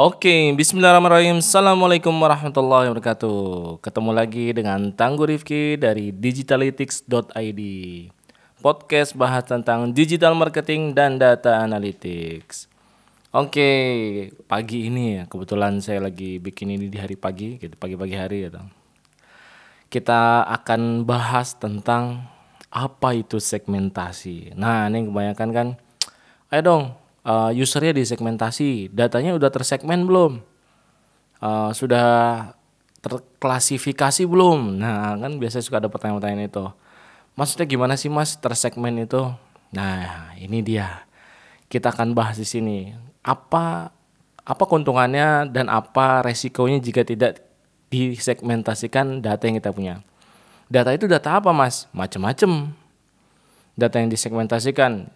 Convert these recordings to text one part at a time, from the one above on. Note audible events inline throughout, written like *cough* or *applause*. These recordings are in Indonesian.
Oke, bismillahirrahmanirrahim. Assalamualaikum warahmatullahi wabarakatuh. Ketemu lagi dengan Tangguh Rifki dari digitalytics.id. Podcast bahas tentang digital marketing dan data analytics. Oke, pagi ini ya, kebetulan saya lagi bikin ini di hari pagi, gitu, pagi-pagi hari gitu. Kita akan bahas tentang apa itu segmentasi. Nah, ini kebanyakan kan, ayo dong uh, usernya disegmentasi, datanya udah tersegmen belum? Uh, sudah terklasifikasi belum? Nah, kan biasanya suka ada pertanyaan-pertanyaan itu. Maksudnya gimana sih Mas tersegmen itu? Nah, ini dia. Kita akan bahas di sini. Apa apa keuntungannya dan apa resikonya jika tidak disegmentasikan data yang kita punya. Data itu data apa, Mas? Macam-macam. Data yang disegmentasikan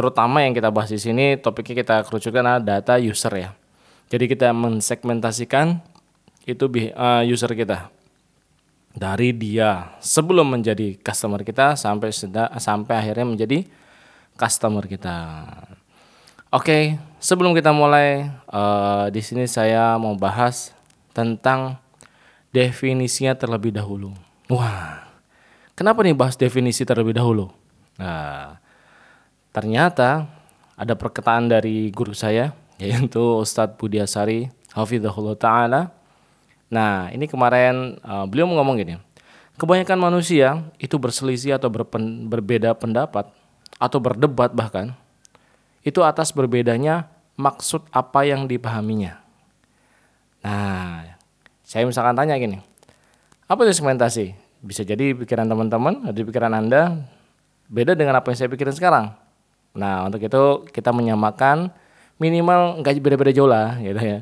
terutama yang kita bahas di sini topiknya kita kerucutkan adalah data user ya. Jadi kita mensegmentasikan itu uh, user kita dari dia sebelum menjadi customer kita sampai sampai akhirnya menjadi customer kita. Oke, sebelum kita mulai uh, di sini saya mau bahas tentang definisinya terlebih dahulu. Wah, kenapa nih bahas definisi terlebih dahulu? Nah, Ternyata ada perkataan dari guru saya yaitu Ustadz Budiasari Hafizahullah Ta'ala. Nah ini kemarin uh, beliau ngomong gini, kebanyakan manusia itu berselisih atau berpen, berbeda pendapat atau berdebat bahkan itu atas berbedanya maksud apa yang dipahaminya. Nah, saya misalkan tanya gini, apa itu segmentasi? Bisa jadi pikiran teman-teman, ada pikiran Anda beda dengan apa yang saya pikirin sekarang. Nah, untuk itu kita menyamakan minimal nggak beda-beda jauh lah gitu ya.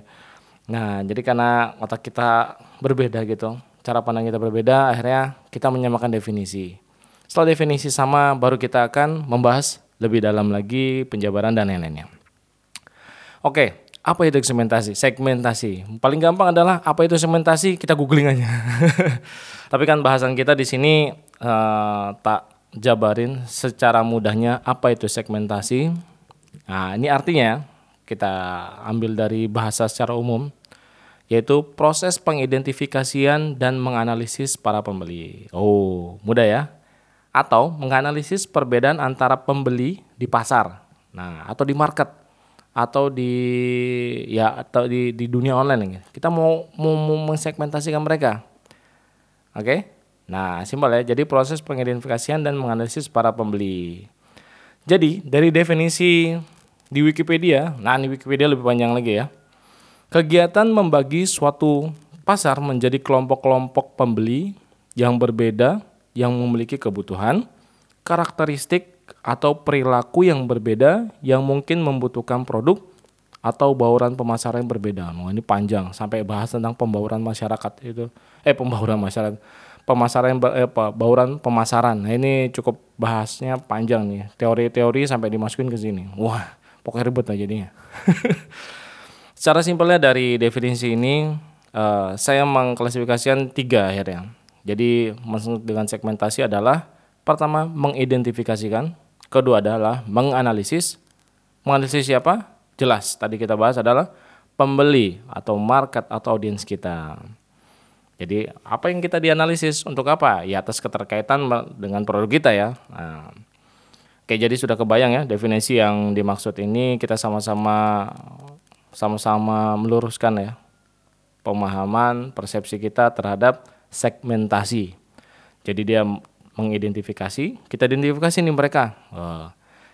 Nah, jadi karena otak kita berbeda gitu, cara pandang kita berbeda, akhirnya kita menyamakan definisi. Setelah definisi sama, baru kita akan membahas lebih dalam lagi penjabaran dan lain-lainnya. Oke, apa itu segmentasi? Segmentasi. Paling gampang adalah apa itu segmentasi? Kita googling aja. *laughs* Tapi kan bahasan kita di sini uh, tak jabarin secara mudahnya apa itu segmentasi. Nah, ini artinya kita ambil dari bahasa secara umum yaitu proses pengidentifikasian dan menganalisis para pembeli. Oh, mudah ya? Atau menganalisis perbedaan antara pembeli di pasar. Nah, atau di market atau di ya atau di di dunia online Kita mau mau, mau mensegmentasikan mereka. Oke? Okay? Nah, simpel ya. Jadi proses pengidentifikasian dan menganalisis para pembeli. Jadi, dari definisi di Wikipedia, nah di Wikipedia lebih panjang lagi ya. Kegiatan membagi suatu pasar menjadi kelompok-kelompok pembeli yang berbeda yang memiliki kebutuhan, karakteristik atau perilaku yang berbeda yang mungkin membutuhkan produk atau bauran pemasaran yang berbeda. Nah, ini panjang sampai bahas tentang pembauran masyarakat itu. Eh, pembauran masyarakat pemasaran eh, apa, bauran pemasaran. Nah, ini cukup bahasnya panjang nih. Teori-teori sampai dimasukin ke sini. Wah, pokoknya ribet aja jadinya. *laughs* Secara simpelnya dari definisi ini uh, saya mengklasifikasikan tiga akhirnya. Jadi maksud dengan segmentasi adalah pertama mengidentifikasikan, kedua adalah menganalisis. Menganalisis siapa? Jelas tadi kita bahas adalah pembeli atau market atau audiens kita. Jadi apa yang kita dianalisis untuk apa? Ya atas keterkaitan dengan produk kita ya. Nah, oke jadi sudah kebayang ya definisi yang dimaksud ini kita sama-sama sama-sama meluruskan ya pemahaman persepsi kita terhadap segmentasi. Jadi dia mengidentifikasi, kita identifikasi nih mereka.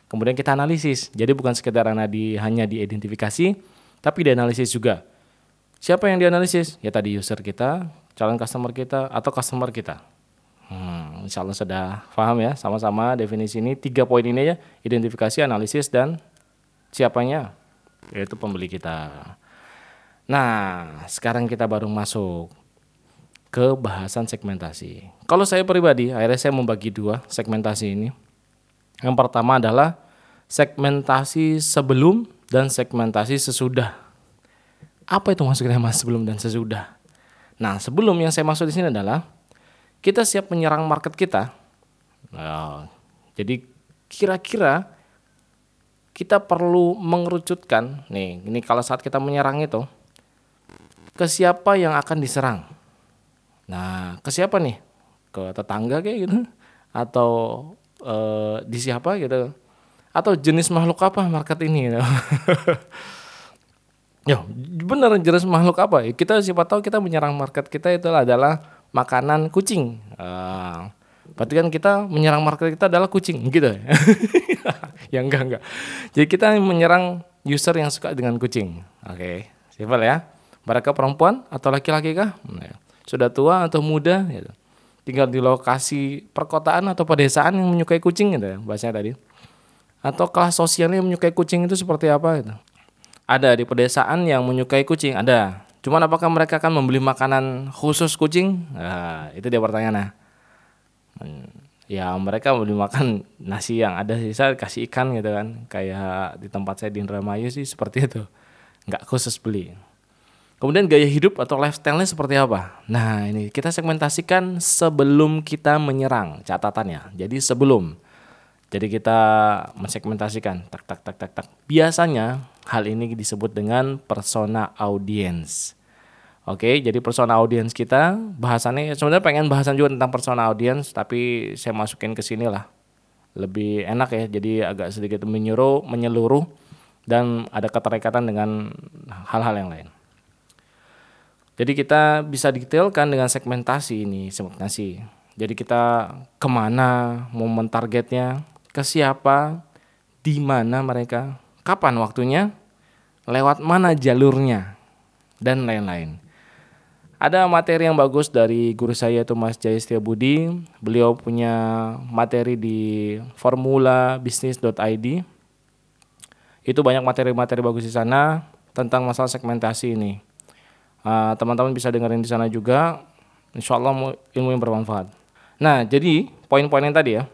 kemudian kita analisis. Jadi bukan sekedar di, hanya diidentifikasi, tapi dianalisis juga. Siapa yang dianalisis? Ya tadi user kita, calon customer kita atau customer kita. Hmm, insya Allah sudah paham ya sama-sama definisi ini tiga poin ini ya identifikasi, analisis dan siapanya yaitu pembeli kita. Nah sekarang kita baru masuk ke bahasan segmentasi. Kalau saya pribadi akhirnya saya membagi dua segmentasi ini. Yang pertama adalah segmentasi sebelum dan segmentasi sesudah. Apa itu maksudnya mas sebelum dan sesudah? Nah, sebelum yang saya maksud di sini adalah kita siap menyerang market kita. Nah, jadi kira-kira kita perlu mengerucutkan nih ini kalau saat kita menyerang itu ke siapa yang akan diserang nah ke siapa nih ke tetangga kayak gitu atau e, di siapa gitu atau jenis makhluk apa market ini gitu. *laughs* ya benar jenis makhluk apa kita siapa tahu kita menyerang market kita itu adalah makanan kucing. Uh, berarti kan kita menyerang market kita adalah kucing *laughs* gitu ya? Enggak enggak. Jadi kita menyerang user yang suka dengan kucing. Oke okay. simpel ya. Mereka perempuan atau laki-laki kah? Nah, sudah tua atau muda gitu. Tinggal di lokasi perkotaan atau pedesaan yang menyukai kucing gitu ya bahasanya tadi. Atau kelas sosialnya menyukai kucing itu seperti apa gitu ada di pedesaan yang menyukai kucing ada cuman apakah mereka akan membeli makanan khusus kucing nah, itu dia pertanyaannya hmm, ya mereka membeli makan nasi yang ada sisa kasih ikan gitu kan kayak di tempat saya di Indramayu sih seperti itu nggak khusus beli Kemudian gaya hidup atau lifestyle-nya seperti apa? Nah, ini kita segmentasikan sebelum kita menyerang catatannya. Jadi sebelum. Jadi kita mensegmentasikan tak tak tak tak tak. Biasanya hal ini disebut dengan persona audience. Oke, jadi persona audience kita bahasannya sebenarnya pengen bahasan juga tentang persona audience tapi saya masukin ke sini lah. Lebih enak ya. Jadi agak sedikit menyuruh, menyeluruh dan ada keterikatan dengan hal-hal yang lain. Jadi kita bisa detailkan dengan segmentasi ini, segmentasi. Jadi kita ke mana mau mentargetnya, ke siapa, di mana mereka, kapan waktunya, lewat mana jalurnya, dan lain-lain. Ada materi yang bagus dari guru saya itu Mas Jaya Budi. Beliau punya materi di formulabisnis.id. Itu banyak materi-materi bagus di sana tentang masalah segmentasi ini. Ah, teman-teman uh, bisa dengerin di sana juga. Insya Allah ilmu yang bermanfaat. Nah, jadi poin-poin yang tadi ya,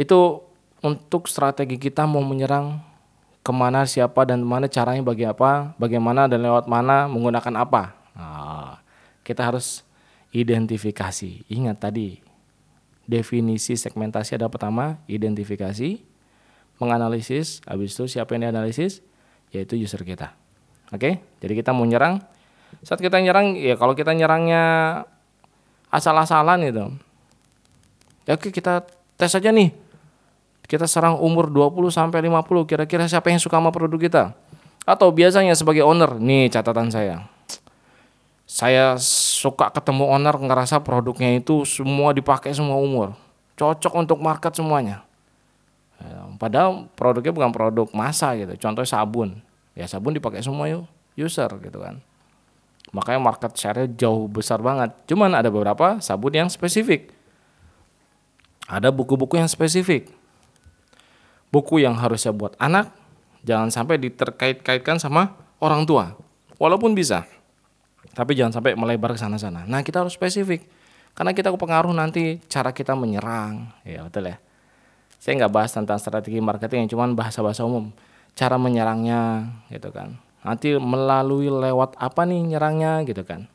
itu untuk strategi kita mau menyerang ke mana, siapa, dan mana caranya bagi apa, bagaimana dan lewat mana, menggunakan apa. Nah, kita harus identifikasi. Ingat tadi, definisi segmentasi ada pertama, identifikasi, menganalisis, habis itu siapa yang dianalisis, yaitu user kita. Oke, jadi kita mau nyerang, saat kita nyerang ya kalau kita nyerangnya asal-asalan itu ya oke kita tes aja nih kita serang umur 20 sampai 50 kira-kira siapa yang suka sama produk kita? Atau biasanya sebagai owner nih catatan saya. Saya suka ketemu owner ngerasa produknya itu semua dipakai semua umur. Cocok untuk market semuanya. Ya, padahal produknya bukan produk masa gitu. Contohnya sabun. Ya sabun dipakai semua user gitu kan. Makanya market share-nya jauh besar banget. Cuman ada beberapa sabun yang spesifik. Ada buku-buku yang spesifik. Buku yang harusnya buat anak, jangan sampai diterkait-kaitkan sama orang tua. Walaupun bisa. Tapi jangan sampai melebar ke sana-sana. Nah, kita harus spesifik. Karena kita kepengaruh nanti cara kita menyerang. Ya, betul ya. Saya nggak bahas tentang strategi marketing, cuman bahasa-bahasa umum. Cara menyerangnya, gitu kan nanti melalui lewat apa nih nyerangnya gitu kan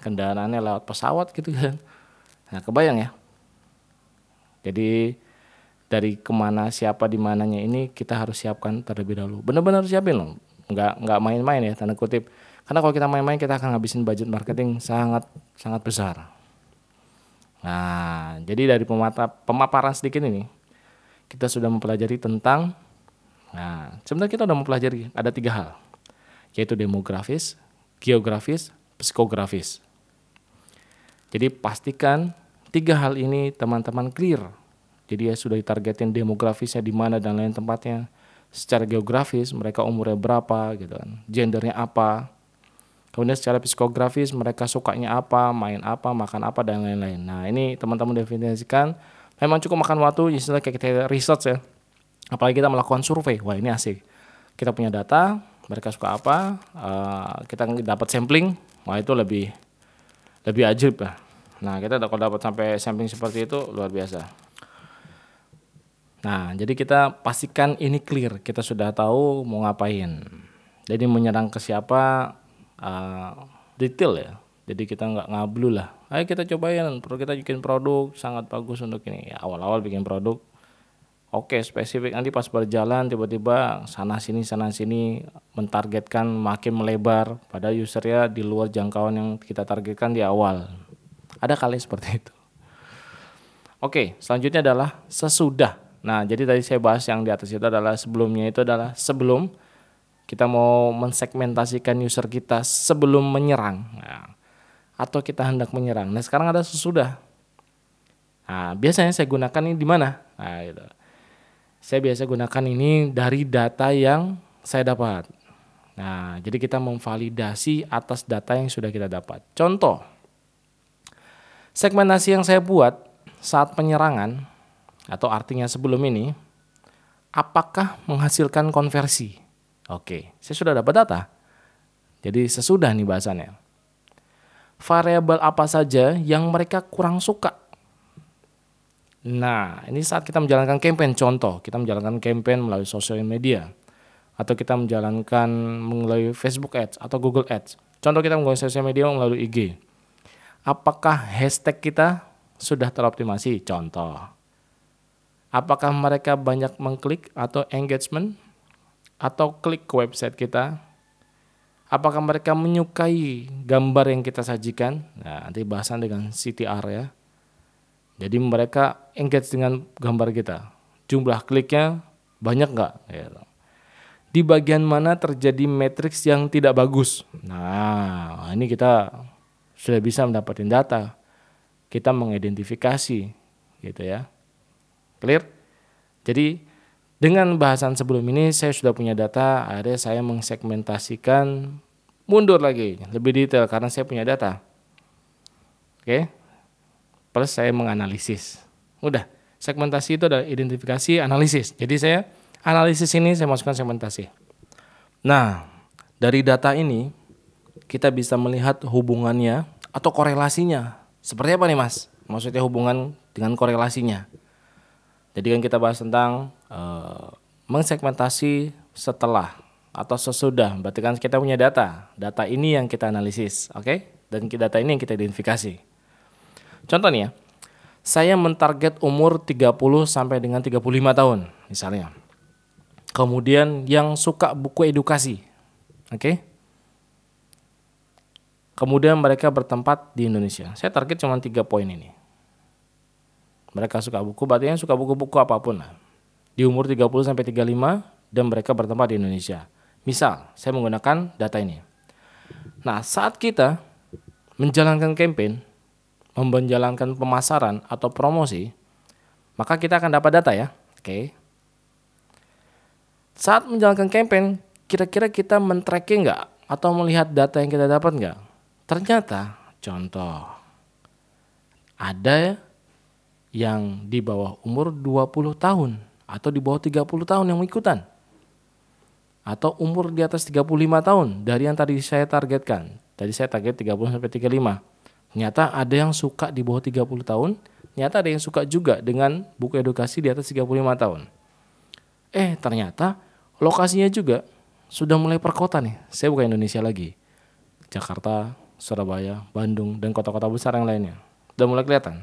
kendaraannya lewat pesawat gitu kan nah kebayang ya jadi dari ke mana siapa di mananya ini kita harus siapkan terlebih dahulu. Benar-benar siapin loh. Nggak nggak main-main ya tanda kutip. Karena kalau kita main-main kita akan ngabisin budget marketing sangat sangat besar. Nah jadi dari pemata, pemaparan sedikit ini kita sudah mempelajari tentang nah sebenarnya kita sudah mempelajari ada tiga hal. Yaitu demografis, geografis, psikografis. Jadi pastikan tiga hal ini teman-teman clear. Jadi ya sudah ditargetin demografisnya di mana dan lain tempatnya. Secara geografis mereka umurnya berapa gitu kan, gendernya apa. Kemudian secara psikografis mereka sukanya apa, main apa, makan apa dan lain-lain. Nah ini teman-teman definisikan. Memang cukup makan waktu, istilah kayak kita research ya. Apalagi kita melakukan survei, wah ini asik. Kita punya data, mereka suka apa uh, kita dapat sampling wah itu lebih lebih ajib lah nah kita kalau dapat sampai sampling seperti itu luar biasa nah jadi kita pastikan ini clear. Kita sudah tahu mau ngapain. Jadi menyerang ke siapa uh, detail ya. Jadi kita nggak ngablu lah. Ayo kita cobain perlu kita bikin produk sangat bagus untuk ini. Ya awal-awal bikin produk Oke, spesifik. Nanti pas berjalan tiba-tiba sana sini sana sini mentargetkan makin melebar. Pada usernya di luar jangkauan yang kita targetkan di awal. Ada kali seperti itu. Oke, selanjutnya adalah sesudah. Nah, jadi tadi saya bahas yang di atas itu adalah sebelumnya itu adalah sebelum kita mau mensegmentasikan user kita sebelum menyerang. Nah, atau kita hendak menyerang. Nah, sekarang ada sesudah. Nah, biasanya saya gunakan ini di mana? Nah, gitu. Saya biasa gunakan ini dari data yang saya dapat. Nah, jadi kita memvalidasi atas data yang sudah kita dapat. Contoh, segmentasi yang saya buat saat penyerangan atau artinya sebelum ini, apakah menghasilkan konversi? Oke, saya sudah dapat data. Jadi sesudah nih bahasannya. Variabel apa saja yang mereka kurang suka Nah, ini saat kita menjalankan campaign, contoh kita menjalankan campaign melalui sosial media atau kita menjalankan melalui Facebook Ads atau Google Ads. Contoh kita menggunakan sosial media melalui IG. Apakah hashtag kita sudah teroptimasi? Contoh. Apakah mereka banyak mengklik atau engagement atau klik ke website kita? Apakah mereka menyukai gambar yang kita sajikan? Nah, nanti bahasan dengan CTR ya jadi mereka engage dengan gambar kita. Jumlah kliknya banyak nggak? Gitu. Di bagian mana terjadi matriks yang tidak bagus? Nah, ini kita sudah bisa mendapatkan data. Kita mengidentifikasi, gitu ya. Clear? Jadi dengan bahasan sebelum ini saya sudah punya data, akhirnya saya mengsegmentasikan mundur lagi lebih detail karena saya punya data. Oke, plus saya menganalisis. Udah, segmentasi itu adalah identifikasi analisis. Jadi saya analisis ini saya masukkan segmentasi. Nah, dari data ini kita bisa melihat hubungannya atau korelasinya. Seperti apa nih Mas? Maksudnya hubungan dengan korelasinya. Jadi kan kita bahas tentang uh, mengsegmentasi setelah atau sesudah. Berarti kan kita punya data. Data ini yang kita analisis, oke? Okay? Dan data ini yang kita identifikasi. Contoh nih ya, saya mentarget umur 30 sampai dengan 35 tahun misalnya. Kemudian yang suka buku edukasi. Oke. Okay? Kemudian mereka bertempat di Indonesia. Saya target cuma tiga poin ini. Mereka suka buku, berarti yang suka buku-buku apa pun lah. Di umur 30 sampai 35 dan mereka bertempat di Indonesia. Misal, saya menggunakan data ini. Nah, saat kita menjalankan campaign, menjalankan pemasaran atau promosi, maka kita akan dapat data ya. Oke. Saat menjalankan campaign, kira-kira kita men-tracking nggak atau melihat data yang kita dapat nggak? Ternyata, contoh, ada yang di bawah umur 20 tahun atau di bawah 30 tahun yang ikutan. Atau umur di atas 35 tahun dari yang tadi saya targetkan. Tadi saya target 30 sampai 35 Nyata ada yang suka di bawah 30 tahun, nyata ada yang suka juga dengan buku edukasi di atas 35 tahun. Eh, ternyata lokasinya juga sudah mulai perkota nih. Saya bukan Indonesia lagi. Jakarta, Surabaya, Bandung, dan kota-kota besar yang lainnya. Udah mulai kelihatan.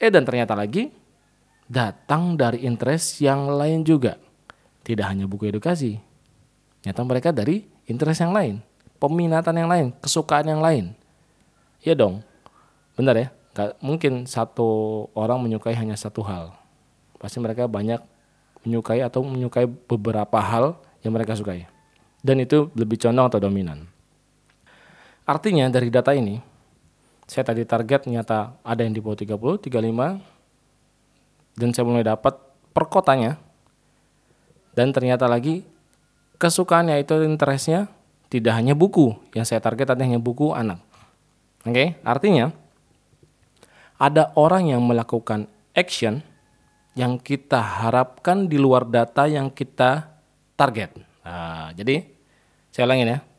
Eh, dan ternyata lagi datang dari interest yang lain juga. Tidak hanya buku edukasi. Nyata mereka dari interest yang lain, peminatan yang lain, kesukaan yang lain. Iya dong, benar ya. Gak mungkin satu orang menyukai hanya satu hal. Pasti mereka banyak menyukai atau menyukai beberapa hal yang mereka sukai. Dan itu lebih condong atau dominan. Artinya dari data ini, saya tadi target nyata ada yang di bawah 30, 35, dan saya mulai dapat per kotanya, dan ternyata lagi kesukaannya itu interestnya tidak hanya buku, yang saya target tadi hanya buku anak. Oke, okay? artinya ada orang yang melakukan action yang kita harapkan di luar data yang kita target. Nah, jadi saya ulangin ya.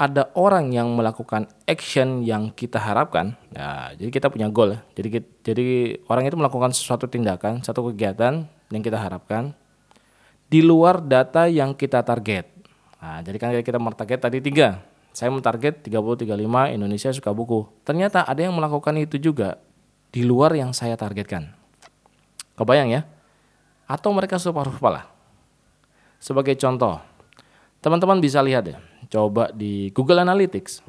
Ada orang yang melakukan action yang kita harapkan. Nah, jadi kita punya goal. Ya. Jadi jadi orang itu melakukan sesuatu tindakan, satu kegiatan yang kita harapkan di luar data yang kita target. Nah, jadi kan kita target tadi tiga saya mentarget 30-35 Indonesia suka buku. Ternyata ada yang melakukan itu juga di luar yang saya targetkan. Kebayang ya? atau mereka lupa lah. Sebagai contoh, teman-teman bisa lihat ya, coba di Google Analytics.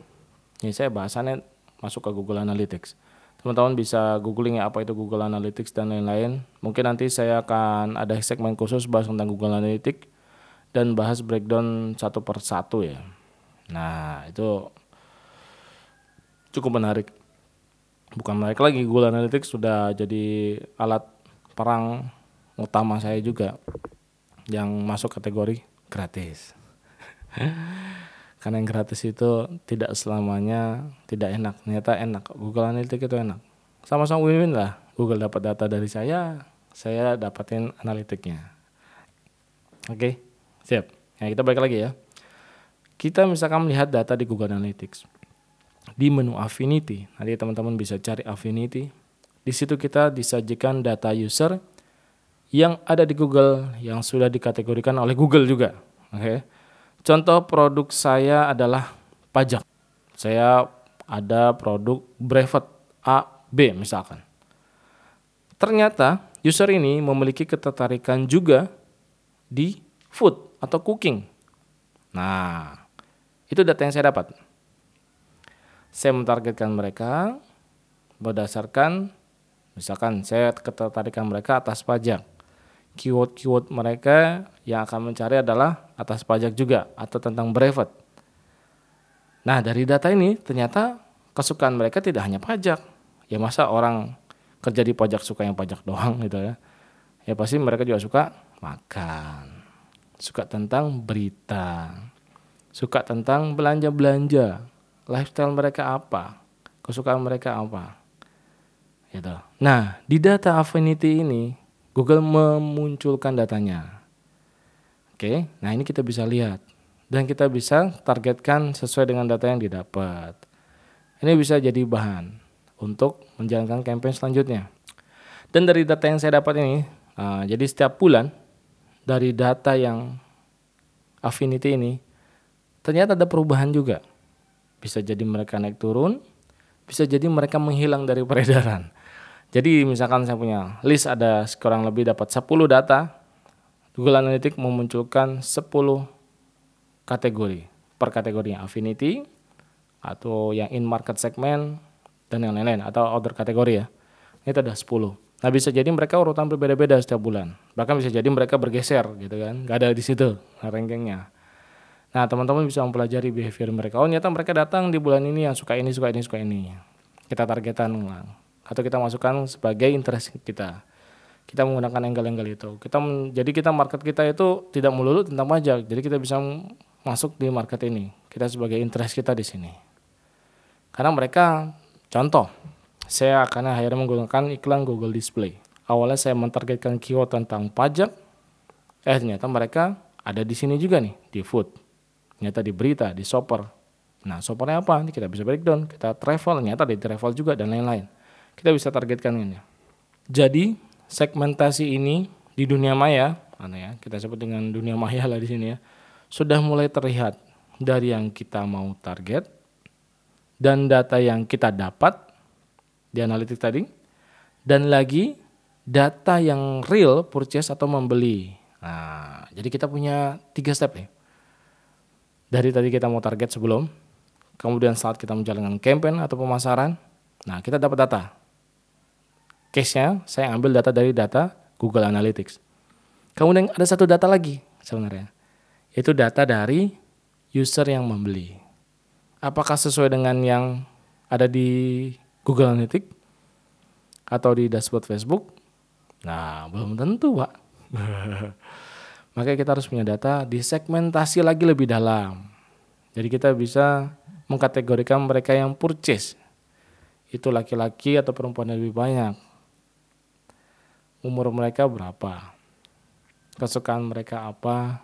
Ini saya bahasannya masuk ke Google Analytics. Teman-teman bisa googling ya apa itu Google Analytics dan lain-lain. Mungkin nanti saya akan ada segmen khusus bahas tentang Google Analytics dan bahas breakdown satu per satu ya. Nah itu cukup menarik. Bukan menarik lagi Google Analytics sudah jadi alat perang utama saya juga yang masuk kategori gratis. *laughs* Karena yang gratis itu tidak selamanya tidak enak. Ternyata enak. Google Analytics itu enak. Sama-sama win-win lah. Google dapat data dari saya, saya dapatin analitiknya. Oke, siap. Ya, kita balik lagi ya. Kita misalkan melihat data di Google Analytics. Di menu Affinity, nanti teman-teman bisa cari Affinity. Di situ kita disajikan data user yang ada di Google yang sudah dikategorikan oleh Google juga. Oke. Okay. Contoh produk saya adalah pajak. Saya ada produk brevet A, B misalkan. Ternyata user ini memiliki ketertarikan juga di food atau cooking. Nah, itu data yang saya dapat. Saya mentargetkan mereka berdasarkan misalkan saya ketertarikan mereka atas pajak keyword-keyword mereka yang akan mencari adalah atas pajak juga atau tentang brevet. Nah dari data ini ternyata kesukaan mereka tidak hanya pajak. Ya masa orang kerja di pajak suka yang pajak doang gitu ya. Ya pasti mereka juga suka makan. Suka tentang berita. Suka tentang belanja-belanja. Lifestyle mereka apa. Kesukaan mereka apa. Gitu. Nah di data Affinity ini Google memunculkan datanya. Oke, nah ini kita bisa lihat dan kita bisa targetkan sesuai dengan data yang didapat. Ini bisa jadi bahan untuk menjalankan campaign selanjutnya. Dan dari data yang saya dapat ini, uh, jadi setiap bulan dari data yang Affinity ini ternyata ada perubahan juga. Bisa jadi mereka naik turun, bisa jadi mereka menghilang dari peredaran. Jadi misalkan saya punya list ada kurang lebih dapat 10 data, Google Analytics memunculkan 10 kategori. Per kategorinya affinity atau yang in market segment dan yang lain-lain atau other kategori ya. Itu ada 10. Nah bisa jadi mereka urutan berbeda-beda setiap bulan. Bahkan bisa jadi mereka bergeser gitu kan. Gak ada di situ rankingnya. Nah teman-teman bisa mempelajari behavior mereka. Oh ternyata mereka datang di bulan ini yang suka ini, suka ini, suka ini. Kita targetan atau kita masukkan sebagai interest kita kita menggunakan angle-angle itu. Kita jadi kita market kita itu tidak melulu tentang pajak. Jadi kita bisa masuk di market ini. Kita sebagai interest kita di sini. Karena mereka contoh saya akan akhirnya menggunakan iklan Google Display. Awalnya saya mentargetkan keyword tentang pajak. Eh ternyata mereka ada di sini juga nih di food. Ternyata di berita di shopper. Nah shoppernya apa? Ini kita bisa breakdown. Kita travel ternyata di travel juga dan lain-lain. Kita bisa targetkan ini. Jadi segmentasi ini di dunia maya, ya kita sebut dengan dunia maya lah di sini ya, sudah mulai terlihat dari yang kita mau target dan data yang kita dapat di analitik tadi dan lagi data yang real purchase atau membeli. Nah, jadi kita punya tiga step nih. Dari tadi kita mau target sebelum, kemudian saat kita menjalankan campaign atau pemasaran, nah kita dapat data case-nya saya ambil data dari data Google Analytics. Kemudian ada satu data lagi sebenarnya. Itu data dari user yang membeli. Apakah sesuai dengan yang ada di Google Analytics atau di dashboard Facebook? Nah, belum tentu, Pak. *laughs* Makanya kita harus punya data disegmentasi lagi lebih dalam. Jadi kita bisa mengkategorikan mereka yang purchase. Itu laki-laki atau perempuan yang lebih banyak umur mereka berapa, kesukaan mereka apa,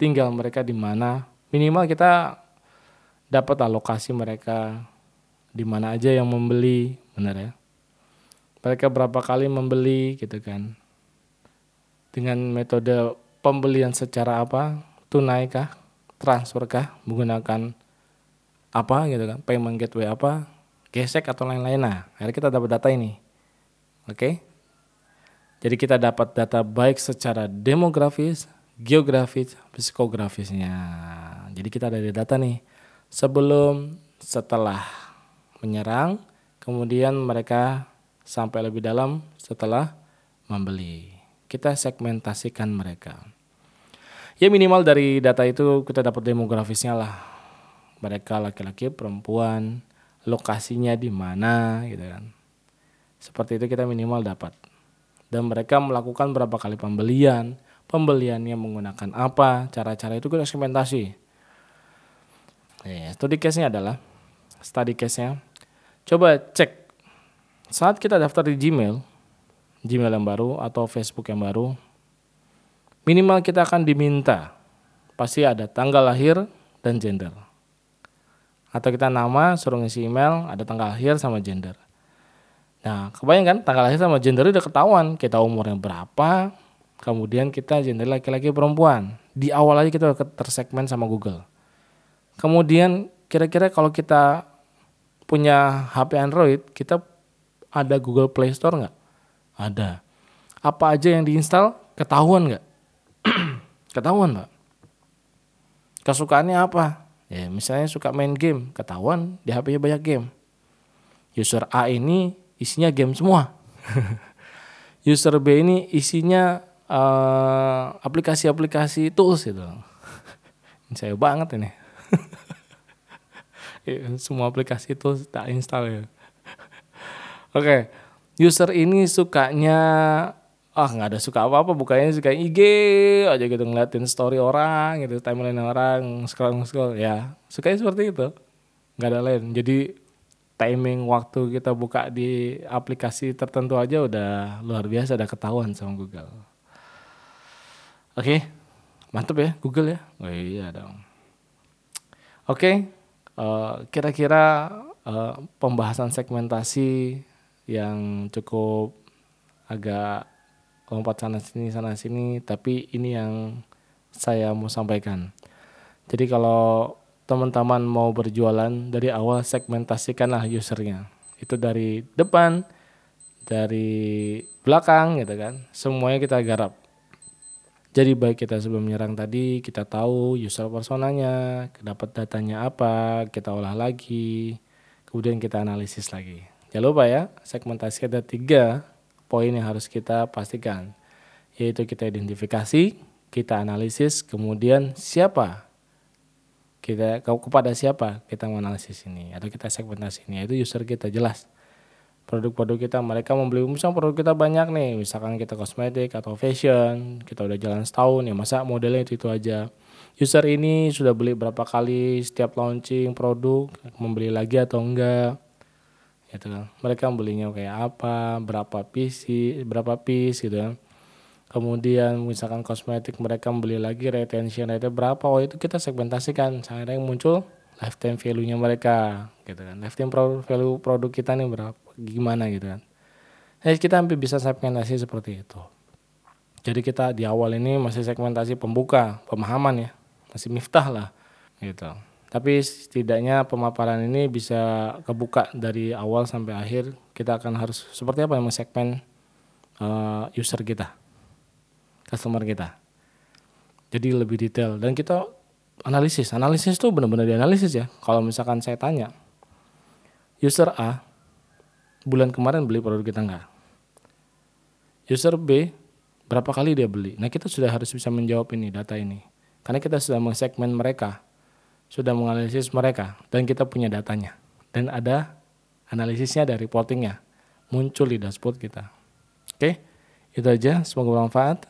tinggal mereka di mana. Minimal kita dapat alokasi mereka di mana aja yang membeli, benar ya. Mereka berapa kali membeli gitu kan. Dengan metode pembelian secara apa? Tunai kah? Transfer kah? Menggunakan apa gitu kan? Payment gateway apa? Gesek atau lain-lain. Nah, akhirnya kita dapat data ini. Oke. Okay? Jadi kita dapat data baik secara demografis, geografis, psikografisnya. Jadi kita dari data nih sebelum, setelah menyerang, kemudian mereka sampai lebih dalam setelah membeli. Kita segmentasikan mereka. Ya minimal dari data itu kita dapat demografisnya lah. Mereka laki-laki, perempuan, lokasinya di mana gitu kan. Seperti itu kita minimal dapat. Dan mereka melakukan berapa kali pembelian, pembeliannya menggunakan apa, cara-cara itu kita segmentasi. Ya, studi case-nya adalah study case-nya. Coba cek saat kita daftar di Gmail, Gmail yang baru atau Facebook yang baru, minimal kita akan diminta pasti ada tanggal lahir dan gender. Atau kita nama, suruh ngisi email, ada tanggal lahir sama gender. Nah, kebayang kan tanggal lahir sama gender udah ketahuan kita umurnya berapa, kemudian kita gender laki-laki perempuan. Di awal aja kita tersegmen sama Google. Kemudian kira-kira kalau kita punya HP Android, kita ada Google Play Store nggak? Ada. Apa aja yang diinstal ketahuan nggak? *clears throat* ketahuan pak. Kesukaannya apa? Ya misalnya suka main game, ketahuan di HP-nya banyak game. User A ini isinya game semua. *laughs* User B ini isinya uh, aplikasi-aplikasi tools itu. Saya banget ini. *laughs* Ya, semua aplikasi itu tak install ya. Oke, okay. user ini sukanya ah nggak ada suka apa-apa bukannya suka IG aja gitu ngeliatin story orang gitu timeline orang scroll scroll ya sukanya seperti itu nggak ada lain jadi timing waktu kita buka di aplikasi tertentu aja udah luar biasa udah ketahuan sama Google. Oke, okay. mantep ya Google ya. Oh iya dong. Oke, okay. uh, eh, kira-kira uh, pembahasan segmentasi yang cukup agak lompat sana sini sana sini, tapi ini yang saya mau sampaikan. Jadi kalau teman-teman mau berjualan dari awal segmentasikanlah usernya. Itu dari depan dari belakang gitu kan. Semuanya kita garap. Jadi baik kita sebelum menyerang tadi kita tahu user personanya dapat datanya apa kita olah lagi kemudian kita analisis lagi. Jangan lupa ya segmentasi ada tiga poin yang harus kita pastikan yaitu kita identifikasi kita analisis kemudian siapa kita kepada siapa kita menganalisis ini? Atau kita segmentasi ini? Itu user kita jelas. Produk-produk kita mereka membeli misalnya produk kita banyak nih. Misalkan kita kosmetik atau fashion kita udah jalan setahun ya masa modelnya itu itu aja. User ini sudah beli berapa kali setiap launching produk membeli lagi atau enggak? Gitu kan. Mereka belinya kayak apa berapa piece berapa piece gitu kan kemudian misalkan kosmetik mereka membeli lagi retention rate berapa oh itu kita segmentasikan. Sampai yang muncul lifetime value-nya mereka gitu kan. Lifetime value produk kita nih berapa gimana gitu kan. Jadi kita hampir bisa segmentasi seperti itu. Jadi kita di awal ini masih segmentasi pembuka pemahaman ya. Masih miftah lah gitu. Tapi setidaknya pemaparan ini bisa kebuka dari awal sampai akhir. Kita akan harus seperti apa yang segmen uh, user kita customer kita. Jadi lebih detail dan kita analisis. Analisis itu benar-benar dianalisis ya. Kalau misalkan saya tanya, user A bulan kemarin beli produk kita enggak? User B berapa kali dia beli? Nah kita sudah harus bisa menjawab ini data ini. Karena kita sudah mengsegmen mereka, sudah menganalisis mereka, dan kita punya datanya. Dan ada analisisnya dari reportingnya, muncul di dashboard kita. Oke, itu aja. Semoga bermanfaat.